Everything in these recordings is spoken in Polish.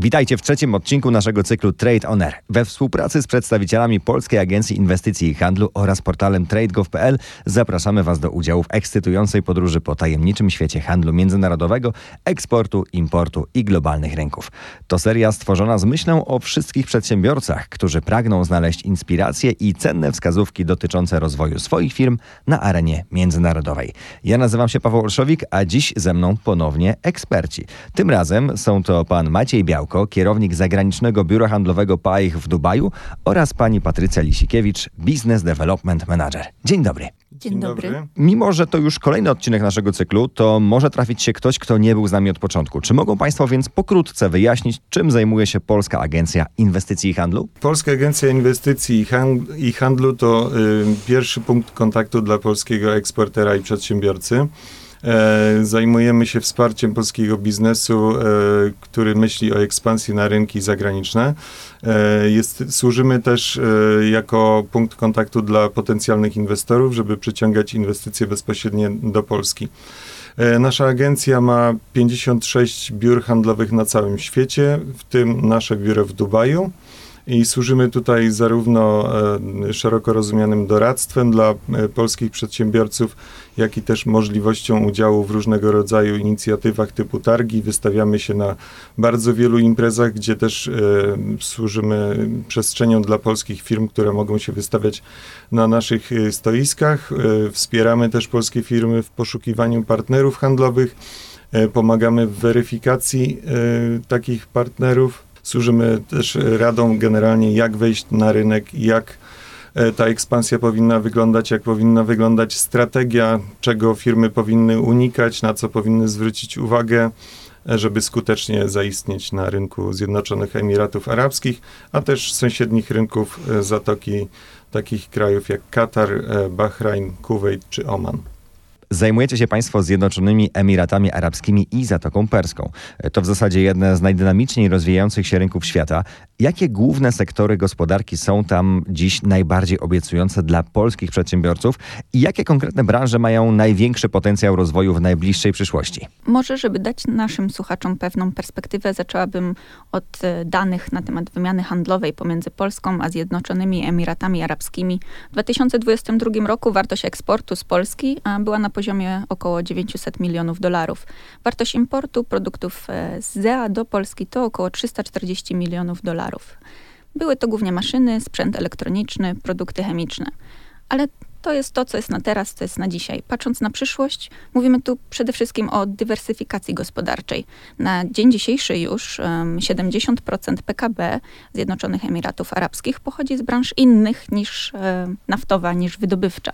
Witajcie w trzecim odcinku naszego cyklu Trade On Air. We współpracy z przedstawicielami Polskiej Agencji Inwestycji i Handlu oraz portalem tradegov.pl zapraszamy Was do udziału w ekscytującej podróży po tajemniczym świecie handlu międzynarodowego, eksportu, importu i globalnych rynków. To seria stworzona z myślą o wszystkich przedsiębiorcach, którzy pragną znaleźć inspiracje i cenne wskazówki dotyczące rozwoju swoich firm na arenie międzynarodowej. Ja nazywam się Paweł Olszowik, a dziś ze mną ponownie eksperci. Tym razem są to pan Maciej Białko, kierownik zagranicznego biura handlowego PAIH w Dubaju oraz pani Patrycja Lisikiewicz, Business Development Manager. Dzień dobry. Dzień dobry. Mimo, że to już kolejny odcinek naszego cyklu, to może trafić się ktoś, kto nie był z nami od początku. Czy mogą Państwo więc pokrótce wyjaśnić, czym zajmuje się Polska Agencja Inwestycji i Handlu? Polska Agencja Inwestycji i Handlu to y, pierwszy punkt kontaktu dla polskiego eksportera i przedsiębiorcy. E, zajmujemy się wsparciem polskiego biznesu, e, który myśli o ekspansji na rynki zagraniczne. E, jest, służymy też jako punkt kontaktu dla potencjalnych inwestorów, żeby przyciągać inwestycje bezpośrednie do Polski. Nasza agencja ma 56 biur handlowych na całym świecie, w tym nasze biuro w Dubaju. I służymy tutaj zarówno e, szeroko rozumianym doradztwem dla e, polskich przedsiębiorców, jak i też możliwością udziału w różnego rodzaju inicjatywach typu targi. Wystawiamy się na bardzo wielu imprezach, gdzie też e, służymy przestrzenią dla polskich firm, które mogą się wystawiać na naszych stoiskach. Wspieramy też polskie firmy w poszukiwaniu partnerów handlowych. Pomagamy w weryfikacji takich partnerów. Służymy też radą generalnie, jak wejść na rynek, jak e, ta ekspansja powinna wyglądać, jak powinna wyglądać strategia, czego firmy powinny unikać, na co powinny zwrócić uwagę, e, żeby skutecznie zaistnieć na rynku Zjednoczonych Emiratów Arabskich, a też sąsiednich rynków e, Zatoki, takich krajów jak Katar, Bahrain, Kuwait czy Oman. Zajmujecie się Państwo Zjednoczonymi Emiratami Arabskimi i Zatoką Perską. To w zasadzie jedne z najdynamiczniej rozwijających się rynków świata. Jakie główne sektory gospodarki są tam dziś najbardziej obiecujące dla polskich przedsiębiorców i jakie konkretne branże mają największy potencjał rozwoju w najbliższej przyszłości? Może, żeby dać naszym słuchaczom pewną perspektywę, zaczęłabym od e, danych na temat wymiany handlowej pomiędzy Polską a Zjednoczonymi Emiratami Arabskimi. W 2022 roku wartość eksportu z Polski była na poziomie około 900 milionów dolarów. Wartość importu produktów e, z ZEA do Polski to około 340 milionów dolarów. Były to głównie maszyny, sprzęt elektroniczny, produkty chemiczne. Ale to jest to, co jest na teraz, co jest na dzisiaj. Patrząc na przyszłość, mówimy tu przede wszystkim o dywersyfikacji gospodarczej. Na dzień dzisiejszy już em, 70% PKB Zjednoczonych Emiratów Arabskich pochodzi z branż innych niż e, naftowa, niż wydobywcza.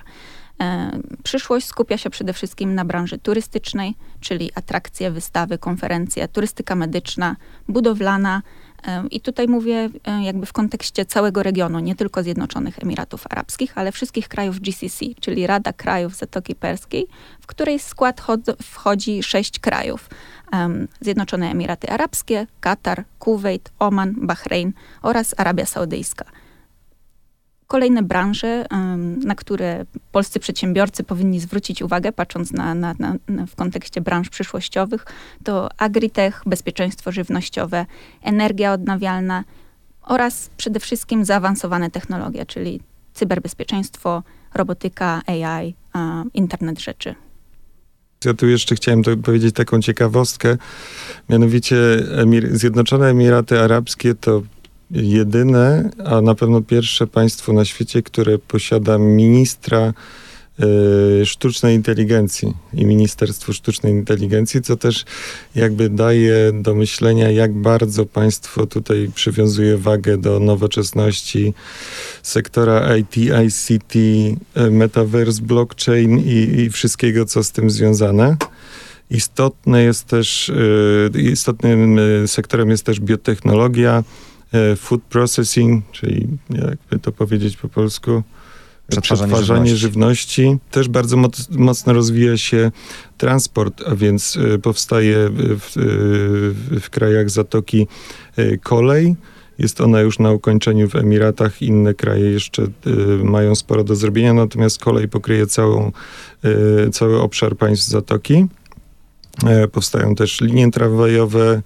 E, Przyszłość skupia się przede wszystkim na branży turystycznej, czyli atrakcje, wystawy, konferencje, turystyka medyczna, budowlana. E, I tutaj mówię e, jakby w kontekście całego regionu, nie tylko Zjednoczonych Emiratów Arabskich, ale wszystkich krajów GCC, czyli Rada Krajów Zatoki Perskiej, w której skład chod- wchodzi sześć krajów. Zjednoczone Emiraty Arabskie, Katar, Kuwait, Oman, Bahrein oraz Arabia Saudyjska kolejne branże, na które polscy przedsiębiorcy powinni zwrócić uwagę, patrząc na, na, na, w kontekście branż przyszłościowych, to agritech, bezpieczeństwo żywnościowe, energia odnawialna oraz przede wszystkim zaawansowane technologie, czyli cyberbezpieczeństwo, robotyka, AI, internet rzeczy. Ja tu jeszcze chciałem powiedzieć taką ciekawostkę. Mianowicie Zjednoczone Emiraty Arabskie to jedyne, a na pewno pierwsze państwo na świecie, które posiada ministra e, sztucznej inteligencji i Ministerstwo Sztucznej Inteligencji, co też jakby daje do myślenia, jak bardzo państwo tutaj przywiązuje wagę do nowoczesności sektora IT, ICT, e, metaverse, blockchain i, i wszystkiego, co z tym związane. Istotne jest też, e, istotnym sektorem jest też biotechnologia, food processing, czyli jakby to powiedzieć po polsku, Przetwarzanie żywności. żywności. Też bardzo moc, mocno rozwija się transport, a więc e, powstaje w, w, w krajach Zatoki e, kolej. Jest ona już na ukończeniu w Emiratach. Inne kraje jeszcze e, mają sporo do zrobienia, natomiast kolej pokryje całą, e, cały obszar państw Zatoki. E, powstają też linie tramwajowe.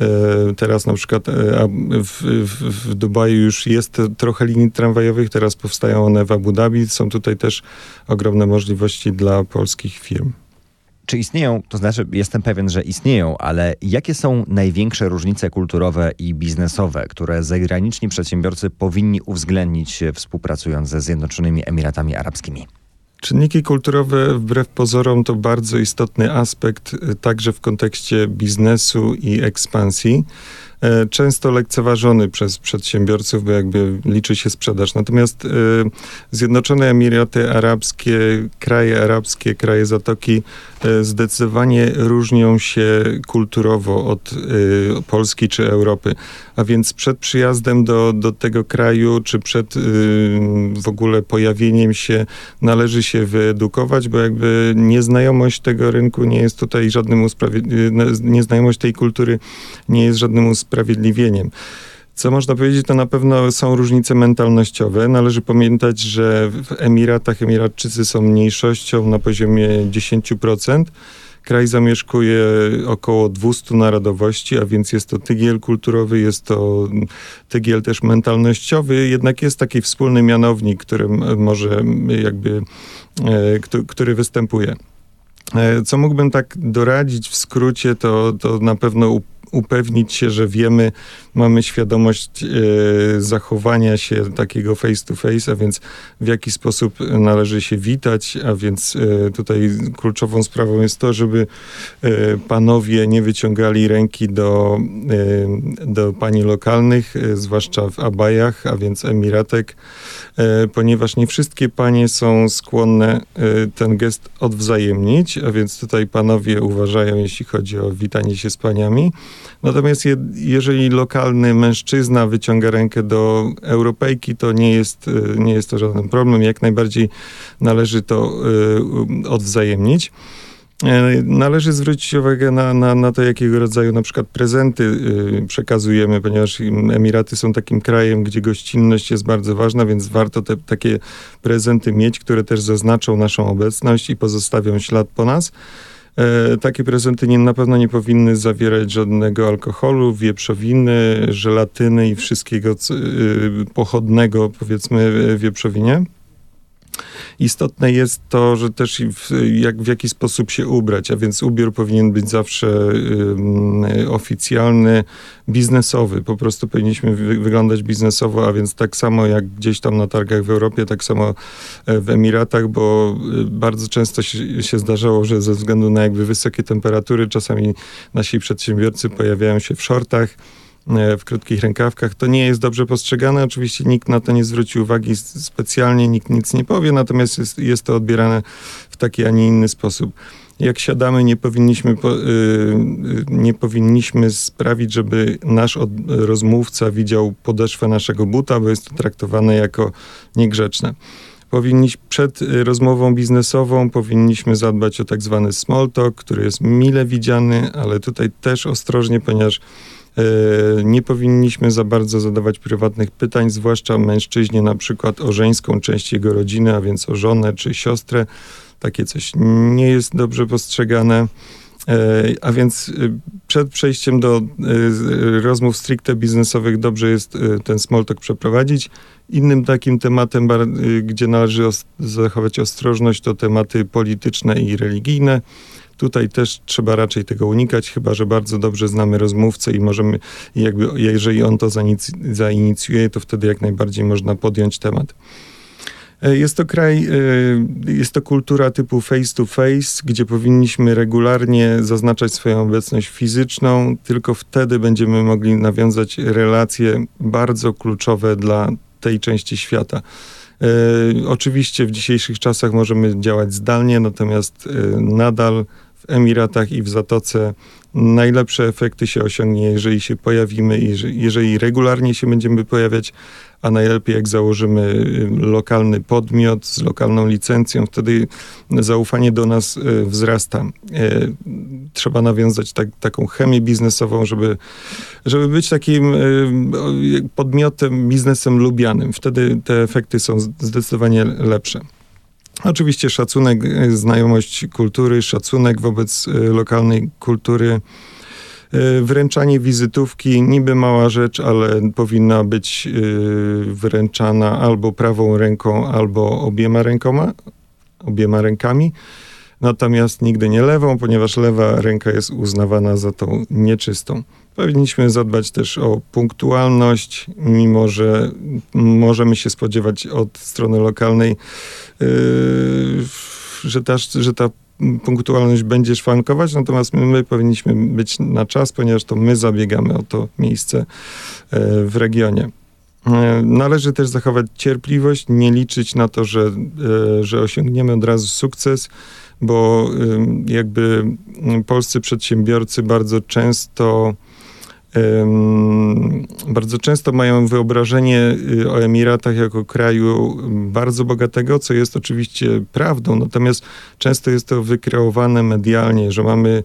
E, teraz na przykład e, w, w, w Dubaju już jest trochę linii tramwajowych, teraz powstają one w Abu Dhabi. Są tutaj też ogromne możliwości dla polskich firm. Czy istnieją, to znaczy jestem pewien, że istnieją, ale jakie są największe różnice kulturowe i biznesowe, które zagraniczni przedsiębiorcy powinni uwzględnić współpracując ze Zjednoczonymi Emiratami Arabskimi? Czynniki kulturowe, wbrew pozorom, to bardzo istotny aspekt y, także w kontekście biznesu i ekspansji. E, często lekceważony przez przedsiębiorców, bo jakby liczy się sprzedaż. Natomiast e, Zjednoczone Emiraty Arabskie, kraje arabskie, kraje Zatoki e, zdecydowanie różnią się kulturowo od Polski czy Europy. A więc przed przyjazdem do, do tego kraju, czy przed w ogóle pojawieniem się, należy się wyedukować, bo jakby nieznajomość tego rynku nie jest tutaj żadnym usprawiedliwieniem, nieznajomość tej kultury nie jest żadnym usprawiedliwieniem usprawiedliwieniem. Co można powiedzieć, to na pewno są różnice mentalnościowe. Należy pamiętać, że w Emiratach Emiratczycy są mniejszością na poziomie 10%. Kraj zamieszkuje około 200 narodowości, a więc jest to tygiel kulturowy, jest to tygiel też mentalnościowy, jednak jest taki wspólny mianownik, który może jakby, e, który występuje. E, co mógłbym tak doradzić w skrócie, to, to na pewno upewnić się, że wiemy, mamy świadomość e, zachowania się takiego face to face, a więc w jaki sposób należy się witać, a więc e, tutaj kluczową sprawą jest to, żeby e, panowie nie wyciągali ręki do, do pani lokalnych, zwłaszcza w abajach, a więc emiratek, ponieważ nie wszystkie panie są skłonne ten gest odwzajemnić, a więc tutaj panowie uważają, jeśli chodzi o witanie się z paniami, Natomiast je, jeżeli lokalny mężczyzna wyciąga rękę do Europejki, to nie jest, y, nie jest to żaden problem. Jak najbardziej należy to y, odwzajemnić. E, należy zwrócić uwagę na, na, na to, jakiego rodzaju na przykład prezenty y, przekazujemy, ponieważ Emiraty są takim krajem, gdzie gościnność jest bardzo ważna, więc warto te takie prezenty mieć, które też zaznaczą naszą obecność i pozostawią ślad po nas. E, takie prezenty nie, na pewno nie powinny zawierać żadnego alkoholu, wieprzowiny, żelatyny i wszystkiego co, y, pochodnego, powiedzmy, wieprzowinie. Istotne jest to, że też w, jak, w jaki sposób się ubrać, a więc ubiór powinien być zawsze y, oficjalny, biznesowy. Po prostu powinniśmy wy, wyglądać biznesowo, a więc tak samo jak gdzieś tam na targach w Europie, tak samo e, w Emiratach, bo y, bardzo często się, się zdarzało, że ze względu na jakby wysokie temperatury czasami nasi przedsiębiorcy pojawiają się w shortach, w krótkich rękawkach. To nie jest dobrze postrzegane. Oczywiście nikt na to nie zwróci uwagi specjalnie, nikt nic nie powie, natomiast jest, jest to odbierane w taki, a nie inny sposób. Jak siadamy, nie powinniśmy, po, yy, nie powinniśmy sprawić, żeby nasz rozmówca widział podeszwę naszego buta, bo jest to traktowane jako niegrzeczne powinniśmy przed rozmową biznesową powinniśmy zadbać o tak zwany small talk, który jest mile widziany, ale tutaj też ostrożnie, ponieważ E, nie powinniśmy za bardzo zadawać prywatnych pytań, zwłaszcza mężczyźnie na przykład o żeńską część jego rodziny, a więc o żonę czy siostrę. Takie coś nie jest dobrze postrzegane. E, a więc e, przed przejściem do rozmów stricte biznesowych dobrze jest ten small talk przeprowadzić. Innym takim tematem, gdzie należy zachować ostrożność, to tematy polityczne i religijne. Tutaj też trzeba raczej tego unikać, chyba że bardzo dobrze znamy rozmówcę i możemy, jakby, jeżeli on to zainicjuje, to wtedy jak najbardziej można podjąć temat. E, jest to kraj, e, jest to kultura typu face to face, gdzie powinniśmy regularnie zaznaczać swoją obecność fizyczną, tylko wtedy będziemy mogli nawiązać relacje bardzo kluczowe dla tej części świata. E, oczywiście w dzisiejszych czasach możemy działać zdalnie, natomiast nadal Emiratach i w Zatoce najlepsze efekty się osiągnie, jeżeli się pojawimy i jeżeli regularnie się będziemy pojawiać, a najlepiej jak założymy y, lokalny podmiot z lokalną licencją, wtedy zaufanie do nas y, wzrasta. Y, trzeba nawiązać tak, taką chemię biznesową, żeby, żeby być takim podmiotem, biznesem lubianym. Wtedy te efekty są zdecydowanie lepsze. Oczywiście szacunek, e, znajomość kultury, szacunek wobec e, lokalnej kultury. E, Wręczanie wizytówki, niby mała rzecz, ale powinna być wręczana albo prawą ręką, albo obiema rękoma, obiema rękami. Natomiast nigdy nie lewą, ponieważ lewa ręka jest uznawana za tą nieczystą. Powinniśmy zadbać też o punktualność, mimo że możemy się spodziewać od strony lokalnej, yy, że, ta, że ta punktualność będzie szwankować, natomiast my, my powinniśmy być na czas, ponieważ to my zabiegamy o to miejsce yy, w regionie. E, Należy też zachować cierpliwość, nie liczyć na to, że, e, że osiągniemy od razu sukces, bo jakby polscy przedsiębiorcy bardzo często bardzo często mają wyobrażenie y, o Emiratach jako kraju bardzo bogatego, co jest oczywiście prawdą, natomiast często jest to wykreowane medialnie, że mamy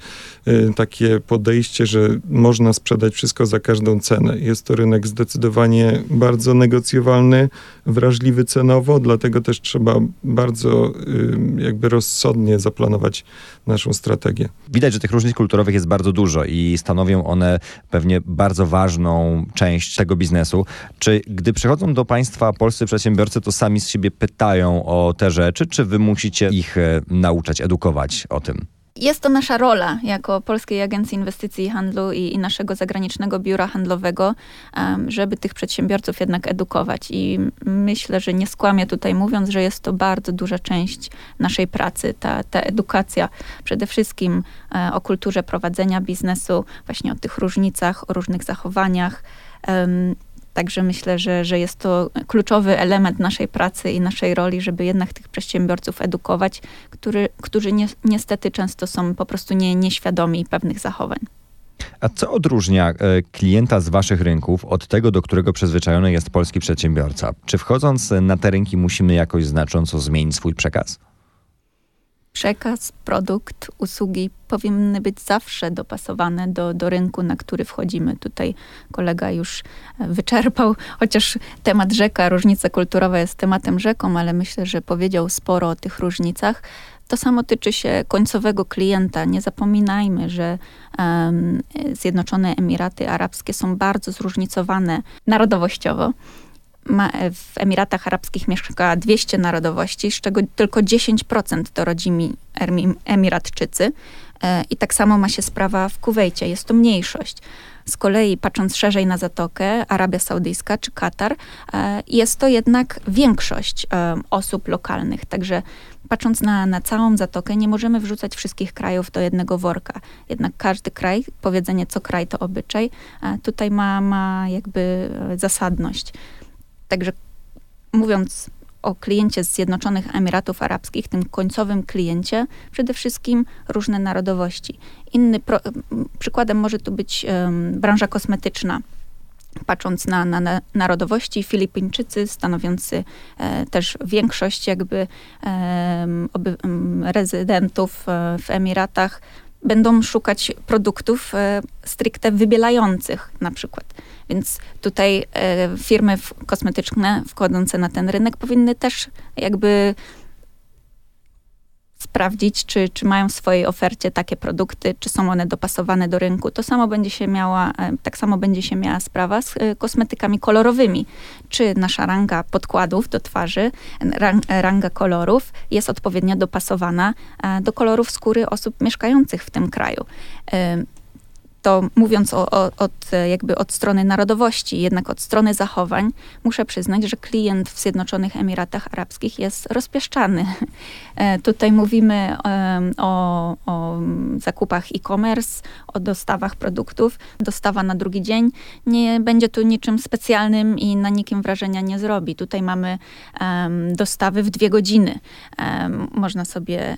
y, takie podejście, że można sprzedać wszystko za każdą cenę. Jest to rynek zdecydowanie bardzo negocjowalny, wrażliwy cenowo, dlatego też trzeba bardzo y, jakby rozsądnie zaplanować naszą strategię. Widać, że tych różnic kulturowych jest bardzo dużo i stanowią one pewnie bardzo ważną część tego biznesu. Czy gdy przychodzą do Państwa polscy przedsiębiorcy, to sami z siebie pytają o te rzeczy, czy Wy musicie ich e, nauczać, edukować o tym? Jest to nasza rola jako Polskiej Agencji Inwestycji i Handlu i, i naszego zagranicznego biura handlowego, żeby tych przedsiębiorców jednak edukować. I myślę, że nie skłamię tutaj mówiąc, że jest to bardzo duża część naszej pracy, ta, ta edukacja przede wszystkim e, o kulturze prowadzenia biznesu, właśnie o tych różnicach, o różnych zachowaniach. Także myślę, że, że jest to kluczowy element naszej pracy i naszej roli, żeby jednak tych przedsiębiorców edukować, który, którzy ni niestety często są po prostu nie, nieświadomi pewnych zachowań. A co odróżnia e, klienta z Waszych rynków od tego, do którego przyzwyczajony jest polski przedsiębiorca? Czy wchodząc na te rynki musimy jakoś znacząco zmienić swój przekaz? Przekaz, produkt, usługi powinny być zawsze dopasowane do, do rynku, na który wchodzimy. Tutaj kolega już e, wyczerpał, chociaż temat rzeka, różnica kulturowa jest tematem rzeką, ale myślę, że powiedział sporo o tych różnicach. To samo tyczy się końcowego klienta. Nie zapominajmy, że um, Zjednoczone Emiraty Arabskie są bardzo zróżnicowane narodowościowo. W Emiratach Arabskich mieszka 200 narodowości, z czego tylko 10% to rodzimi Emiratczycy. E, I tak samo ma się sprawa w Kuwejcie. Jest to mniejszość. Z kolei, patrząc szerzej na Zatokę, Arabia Saudyjska czy Katar, e, jest to jednak większość e, osób lokalnych. Także patrząc na, na całą Zatokę, nie możemy wrzucać wszystkich krajów do jednego worka. Jednak każdy kraj, powiedzenie co kraj to obyczaj, tutaj ma, ma jakby zasadność. Także mówiąc o kliencie z Zjednoczonych Emiratów Arabskich, tym końcowym kliencie, przede wszystkim różne narodowości. Inny pro, przykładem może tu być um, branża kosmetyczna. Patrząc na, na, na narodowości, Filipińczycy stanowiący e, też większość jakby e, oby, rezydentów w Emiratach, będą szukać produktów e, stricte wybielających na przykład. Więc tutaj e, firmy kosmetyczne wchodzące na ten rynek powinny też jakby sprawdzić, czy, czy mają w swojej ofercie takie produkty, czy są one dopasowane do rynku. To samo będzie się miała, e, tak samo będzie się miała sprawa z e, kosmetykami kolorowymi. Czy nasza ranga podkładów do twarzy, ranga kolorów jest odpowiednio dopasowana do kolorów skóry osób mieszkających w tym kraju to mówiąc o, o, od, jakby od strony narodowości, jednak od strony zachowań, muszę przyznać, że klient w Zjednoczonych Emiratach Arabskich jest rozpieszczany. E, tutaj mówimy o, o zakupach e-commerce, o dostawach produktów. Dostawa na drugi dzień nie będzie tu niczym specjalnym i na nikim wrażenia nie zrobi. Tutaj mamy dostawy w dwie godziny. Można sobie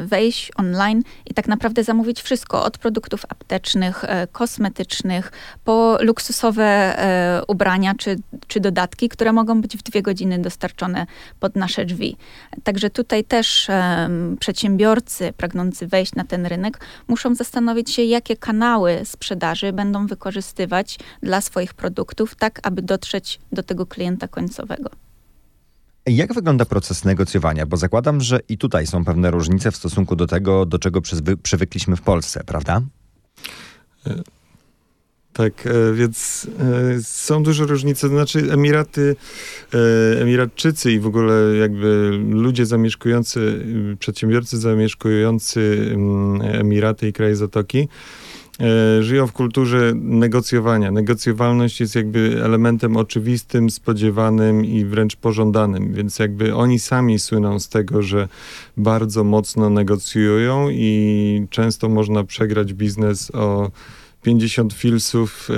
wejść online i tak naprawdę zamówić wszystko, od produktów aptecznych, E, kosmetycznych, po luksusowe e, ubrania czy, czy dodatki, które mogą być w dwie godziny dostarczone pod nasze drzwi. Także tutaj też przedsiębiorcy pragnący wejść na ten rynek muszą zastanowić się, jakie kanały sprzedaży będą wykorzystywać dla swoich produktów, tak aby dotrzeć do tego klienta końcowego. Jak wygląda proces negocjowania? Bo zakładam, że i tutaj są pewne różnice w stosunku do tego, do czego przywykliśmy w Polsce, prawda? Tak, e, więc e, są duże różnice. Znaczy Emiraty, e, Emiratczycy i w ogóle jakby ludzie zamieszkujący, przedsiębiorcy zamieszkujący mm, Emiraty i kraje Zatoki, e, żyją w kulturze negocjowania. Negocjowalność jest jakby elementem oczywistym, spodziewanym i wręcz pożądanym, więc jakby oni sami słyną z tego, że bardzo mocno negocjują i często można przegrać biznes o 50 filsów,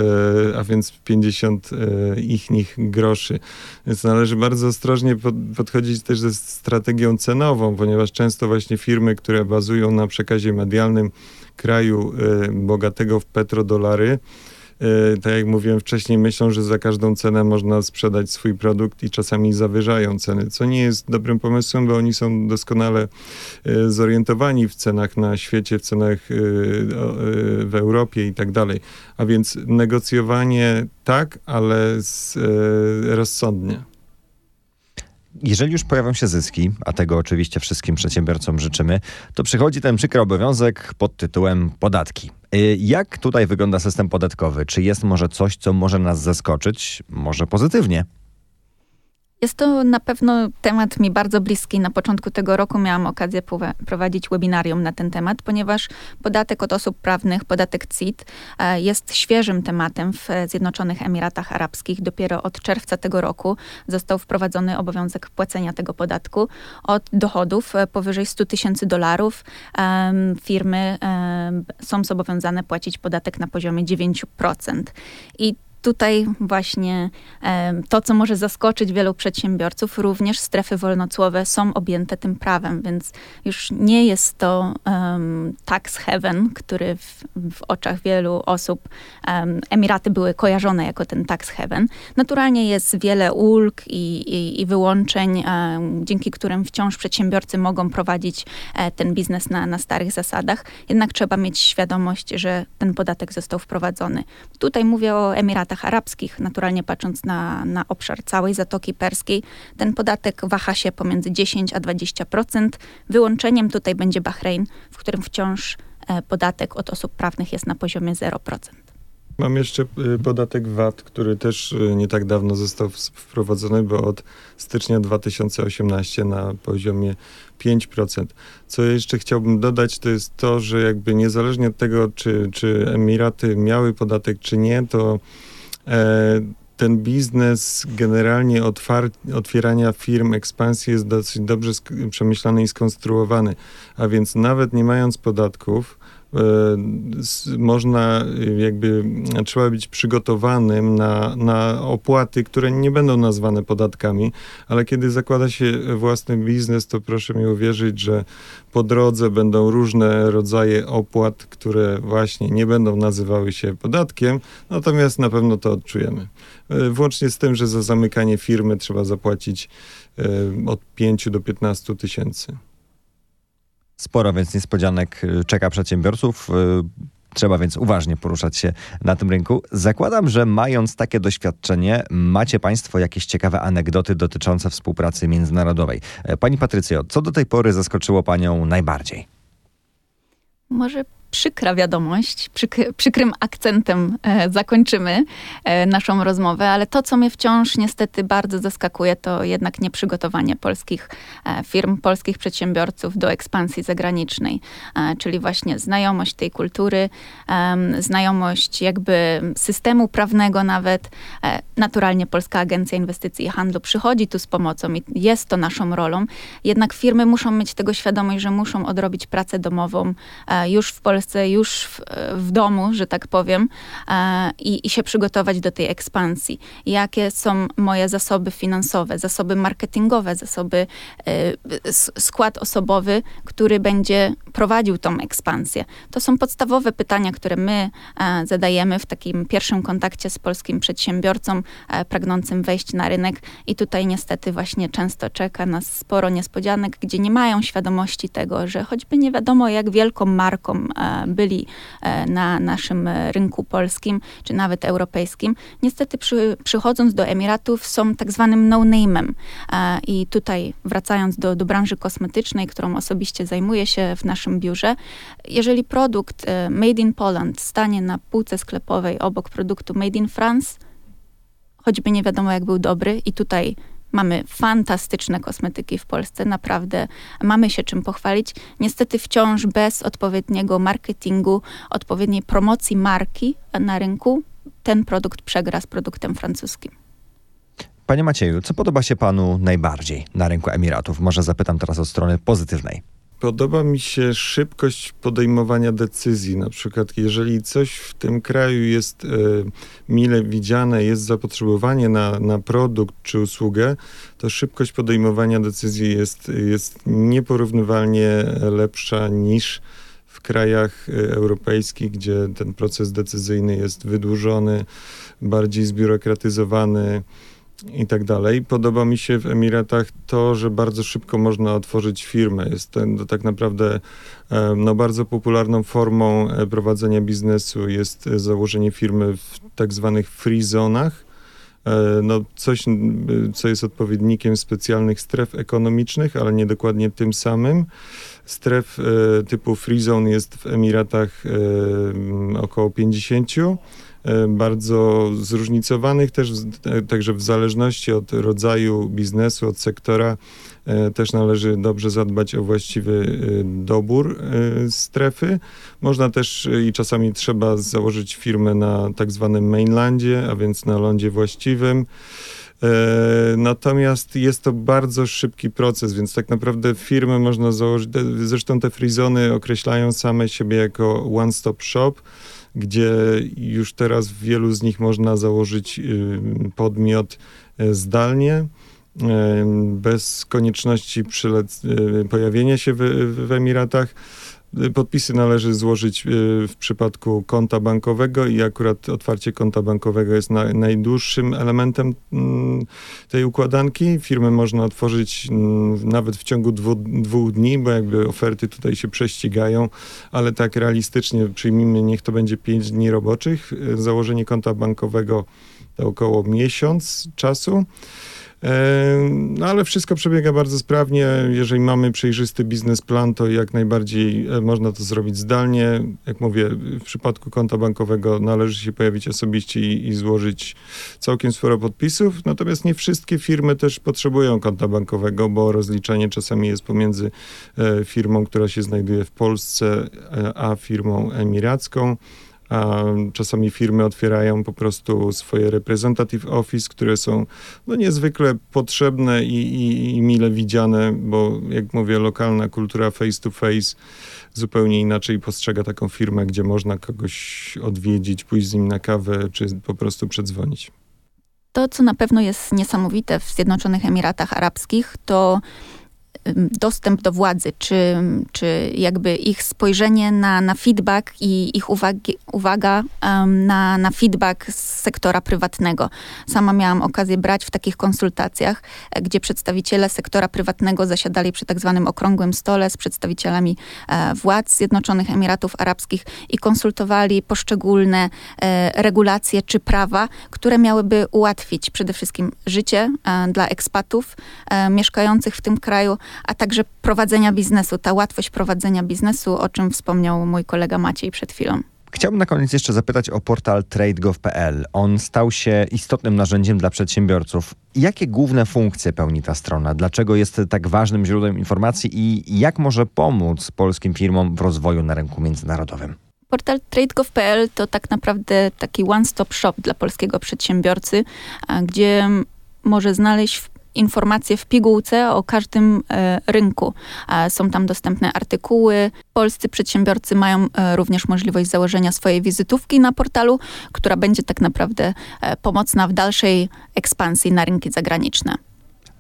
e, a więc 50 e, ich nich groszy. Więc należy bardzo ostrożnie pod, podchodzić też ze strategią cenową, ponieważ często właśnie firmy, które bazują na przekazie medialnym kraju e, bogatego w petrodolary, tak jak mówiłem wcześniej, myślą, że za każdą cenę można sprzedać swój produkt i czasami zawyżają ceny, co nie jest dobrym pomysłem, bo oni są doskonale e, zorientowani w cenach na świecie, w cenach e, e, w Europie i tak dalej. A więc negocjowanie tak, ale z, e, rozsądnie. Jeżeli już pojawią się zyski, a tego oczywiście wszystkim przedsiębiorcom życzymy, to przychodzi ten przykry obowiązek pod tytułem podatki. Y, Jak tutaj wygląda system podatkowy? Czy jest może coś, co może nas zaskoczyć? Może pozytywnie? Jest to na pewno temat mi bardzo bliski. Na początku tego roku miałam okazję prowadzić webinarium na ten temat, ponieważ podatek od osób prawnych, podatek CIT, e, jest świeżym tematem w Zjednoczonych Emiratach Arabskich. Dopiero od czerwca tego roku został wprowadzony obowiązek płacenia tego podatku od dochodów e, powyżej 100 tysięcy dolarów. Firmy są zobowiązane płacić podatek na poziomie 9%. I tutaj właśnie to, co może zaskoczyć wielu przedsiębiorców, również strefy wolnocłowe są objęte tym prawem, więc już nie jest to um, tax heaven, który w, w oczach wielu osób em, Emiraty były kojarzone jako ten tax heaven. Naturalnie jest wiele ulg i, i, i wyłączeń, em, dzięki którym wciąż przedsiębiorcy mogą prowadzić e, ten biznes na, na starych zasadach, jednak trzeba mieć świadomość, że ten podatek został wprowadzony. Tutaj mówię o Emiratach Arabskich, naturalnie patrząc na, na obszar całej Zatoki Perskiej. Ten podatek waha się pomiędzy 10 a 20%. Wyłączeniem tutaj będzie Bahrein, w którym wciąż e, podatek od osób prawnych jest na poziomie 0%. Mam jeszcze y, podatek VAT, który też y, nie tak dawno został wprowadzony, bo od stycznia 2018 na poziomie 5%. Co jeszcze chciałbym dodać, to jest to, że jakby niezależnie od tego, czy, czy Emiraty miały podatek, czy nie, to e, ten biznes generalnie otwar- otwierania firm, ekspansji jest dosyć dobrze sk- przemyślany i skonstruowany. A więc nawet nie mając podatków, e, można y, jakby, trzeba być przygotowanym na, na opłaty, które nie będą nazwane podatkami, ale kiedy zakłada się własny biznes, to proszę mi uwierzyć, że po drodze będą różne rodzaje opłat, które właśnie nie będą nazywały się podatkiem, natomiast na pewno to odczujemy. E, Włącznie z tym, że za zamykanie firmy trzeba zapłacić e, od 5 do 15 tysięcy. Sporo więc niespodzianek y, czeka przedsiębiorców. y, Trzeba więc uważnie poruszać się na tym rynku. Zakładam, że mając takie doświadczenie, macie Państwo jakieś ciekawe anegdoty dotyczące współpracy międzynarodowej. E, Pani Patrycjo, co do tej pory zaskoczyło Panią najbardziej? Może przykra wiadomość, przyk przykrym akcentem e, zakończymy e, naszą rozmowę, ale to, co mnie wciąż niestety bardzo zaskakuje, to jednak nieprzygotowanie polskich e, firm, polskich przedsiębiorców do ekspansji zagranicznej, e, czyli właśnie znajomość tej kultury, znajomość jakby systemu prawnego nawet. E, naturalnie Polska Agencja Inwestycji i Handlu przychodzi tu z pomocą i jest to naszą rolą, jednak firmy muszą mieć tego świadomość, że muszą odrobić pracę domową e, już w Polsce, już w, w domu, że tak powiem, e, i, i się przygotować do tej ekspansji. Jakie są moje zasoby finansowe, zasoby marketingowe, zasoby, e, skład osobowy, który będzie prowadził tą ekspansję. To są podstawowe pytania, które my e, zadajemy w takim pierwszym kontakcie z polskim przedsiębiorcą pragnącym wejść na rynek i tutaj niestety właśnie często czeka nas sporo niespodzianek, gdzie nie mają świadomości tego, że choćby nie wiadomo jak wielką marką byli e, na naszym rynku polskim, czy nawet europejskim, niestety przy, przychodząc do Emiratów są tak zwanym no-name'em. I tutaj wracając do, do branży kosmetycznej, którą osobiście zajmuję się w naszym biurze, jeżeli produkt made in Poland stanie na półce sklepowej obok produktu made in France, choćby nie wiadomo jak był dobry i tutaj Mamy fantastyczne kosmetyki w Polsce, naprawdę mamy się czym pochwalić. Niestety wciąż bez odpowiedniego marketingu, odpowiedniej promocji marki na rynku, ten produkt przegra z produktem francuskim. Panie Macieju, co podoba się panu najbardziej na rynku Emiratów? Może zapytam teraz od strony pozytywnej. Podoba mi się szybkość podejmowania decyzji. Na przykład, jeżeli coś w tym kraju jest e, mile widziane, jest zapotrzebowanie na, na produkt czy usługę, to szybkość podejmowania decyzji jest, jest nieporównywalnie lepsza niż w krajach e, europejskich, gdzie ten proces decyzyjny jest wydłużony, bardziej zbiurokratyzowany i tak dalej. Podoba mi się w Emiratach to, że bardzo szybko można otworzyć firmę. Jest to tak naprawdę e, no, bardzo popularną formą e, prowadzenia biznesu jest założenie firmy w tak zwanych free zonach. E, no, coś, co jest odpowiednikiem specjalnych stref ekonomicznych, ale nie dokładnie tym samym. Stref typu free zone jest w Emiratach około 50 E, bardzo zróżnicowanych też, e, także w zależności od rodzaju biznesu, od sektora e, też należy dobrze zadbać o właściwy dobór strefy. Można też i czasami trzeba założyć firmę na tak zwanym mainlandzie, a więc na lądzie właściwym. Natomiast jest to bardzo szybki proces, więc tak naprawdę firmę można założyć. Zresztą te frizony określają same siebie jako one-stop shop gdzie już teraz w wielu z nich można założyć y, podmiot e, zdalnie e, bez konieczności y, pojawienia się w, w Emiratach. Podpisy należy złożyć y, w przypadku konta bankowego i akurat otwarcie konta bankowego jest na, najdłuższym elementem mm, tej układanki. Firmę można otworzyć mm, nawet w ciągu dwóch dni, bo jakby oferty tutaj się prześcigają, ale tak realistycznie przyjmijmy, niech to będzie pięć dni roboczych. Założenie konta bankowego to około miesiąc czasu. No ale wszystko przebiega bardzo sprawnie. Jeżeli mamy przejrzysty biznesplan, to jak najbardziej e, można to zrobić zdalnie. Jak mówię, w przypadku konta bankowego należy się pojawić osobiście i, i złożyć całkiem sporo podpisów. Natomiast nie wszystkie firmy też potrzebują konta bankowego, bo rozliczanie czasami jest pomiędzy e, firmą, która się znajduje w Polsce, e, a firmą emiracką czasami firmy otwierają po prostu swoje representative office, które są no, niezwykle potrzebne i, i, i mile widziane, bo jak mówię, lokalna kultura face to face zupełnie inaczej postrzega taką firmę, gdzie można kogoś odwiedzić, pójść z nim na kawę, czy po prostu przedzwonić. To, co na pewno jest niesamowite w Zjednoczonych Emiratach Arabskich, to dostęp do władzy, czy, czy jakby ich spojrzenie na, na feedback i ich uwagi, uwaga um, na, na feedback z sektora prywatnego. Sama miałam okazję brać w takich konsultacjach, e, gdzie przedstawiciele sektora prywatnego zasiadali przy tak zwanym okrągłym stole z przedstawicielami e, władz Zjednoczonych Emiratów Arabskich i konsultowali poszczególne e, regulacje czy prawa, które miałyby ułatwić przede wszystkim życie e, dla ekspatów e, mieszkających w tym kraju, a także prowadzenia biznesu, ta łatwość prowadzenia biznesu, o czym wspomniał mój kolega Maciej przed chwilą. Chciałbym na koniec jeszcze zapytać o portal trade.gov.pl. On stał się istotnym narzędziem dla przedsiębiorców. Jakie główne funkcje pełni ta strona? Dlaczego jest tak ważnym źródłem informacji i jak może pomóc polskim firmom w rozwoju na rynku międzynarodowym? Portal trade.gov.pl to tak naprawdę taki one-stop shop dla polskiego przedsiębiorcy, gdzie może znaleźć informacje w pigułce o każdym e, rynku. Są tam dostępne artykuły. Polscy przedsiębiorcy mają e, również możliwość założenia swojej wizytówki na portalu, która będzie tak naprawdę e, pomocna w dalszej ekspansji na rynki zagraniczne.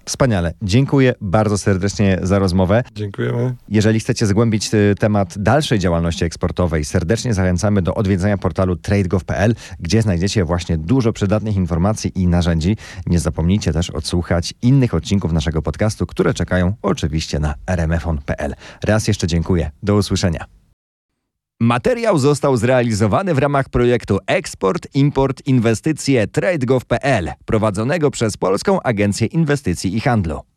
Wspaniale. Dziękuję bardzo serdecznie za rozmowę. Dziękujemy. Jeżeli chcecie zgłębić y, temat dalszej działalności eksportowej, serdecznie zachęcamy do odwiedzenia portalu tradegov.pl, gdzie znajdziecie właśnie dużo przydatnych informacji i narzędzi. Nie zapomnijcie też odsłuchać innych odcinków naszego podcastu, które czekają oczywiście na rmfon.pl. Raz jeszcze dziękuję. Do usłyszenia. Materiał został zrealizowany w ramach projektu Eksport, Import, Inwestycje TradeGov.pl prowadzonego przez Polską Agencję Inwestycji i Handlu.